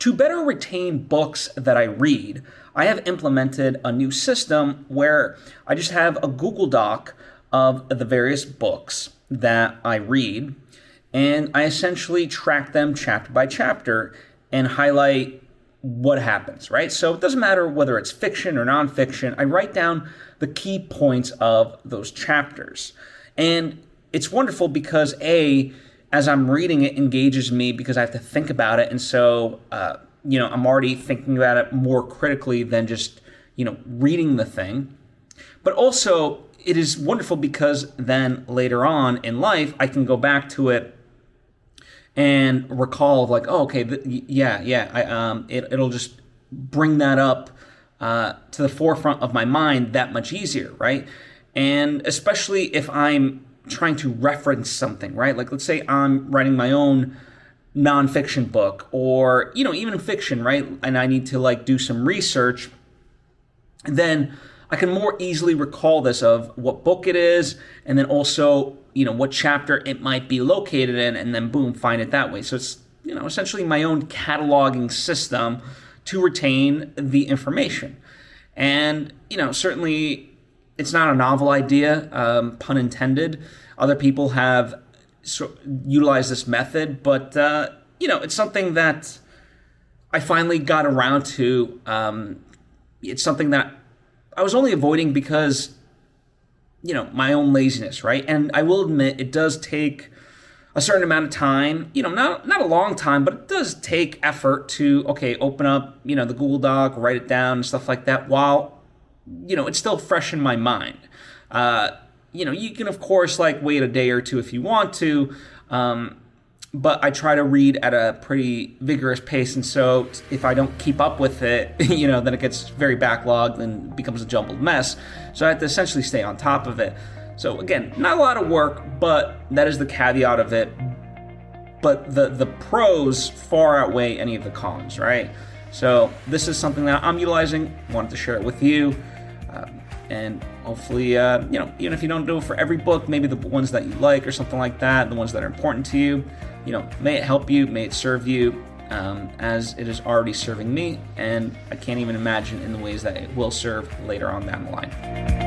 To better retain books that I read, I have implemented a new system where I just have a Google Doc of the various books that I read, and I essentially track them chapter by chapter and highlight what happens, right? So it doesn't matter whether it's fiction or nonfiction, I write down the key points of those chapters. And it's wonderful because, A, as I'm reading it engages me because I have to think about it. And so, uh, you know, I'm already thinking about it more critically than just, you know, reading the thing. But also, it is wonderful because then later on in life, I can go back to it and recall, like, oh, okay, th- yeah, yeah, I, um, it, it'll just bring that up uh, to the forefront of my mind that much easier, right? And especially if I'm trying to reference something, right? Like let's say I'm writing my own nonfiction book or, you know, even fiction, right? And I need to like do some research, then I can more easily recall this of what book it is and then also, you know, what chapter it might be located in and then boom, find it that way. So it's, you know, essentially my own cataloging system to retain the information. And, you know, certainly it's not a novel idea, um, pun intended. Other people have so, utilized this method, but uh, you know, it's something that I finally got around to. Um, it's something that I was only avoiding because you know my own laziness, right? And I will admit it does take a certain amount of time. You know, not not a long time, but it does take effort to okay, open up you know the Google Doc, write it down, and stuff like that. While you know, it's still fresh in my mind. Uh, you know, you can of course like wait a day or two if you want to, um, but I try to read at a pretty vigorous pace, and so if I don't keep up with it, you know, then it gets very backlogged and becomes a jumbled mess. So I have to essentially stay on top of it. So again, not a lot of work, but that is the caveat of it. But the the pros far outweigh any of the cons, right? So this is something that I'm utilizing. Wanted to share it with you. Um, and hopefully, uh, you know, even if you don't do it for every book, maybe the ones that you like or something like that, the ones that are important to you, you know, may it help you, may it serve you, um, as it is already serving me, and I can't even imagine in the ways that it will serve later on down the line.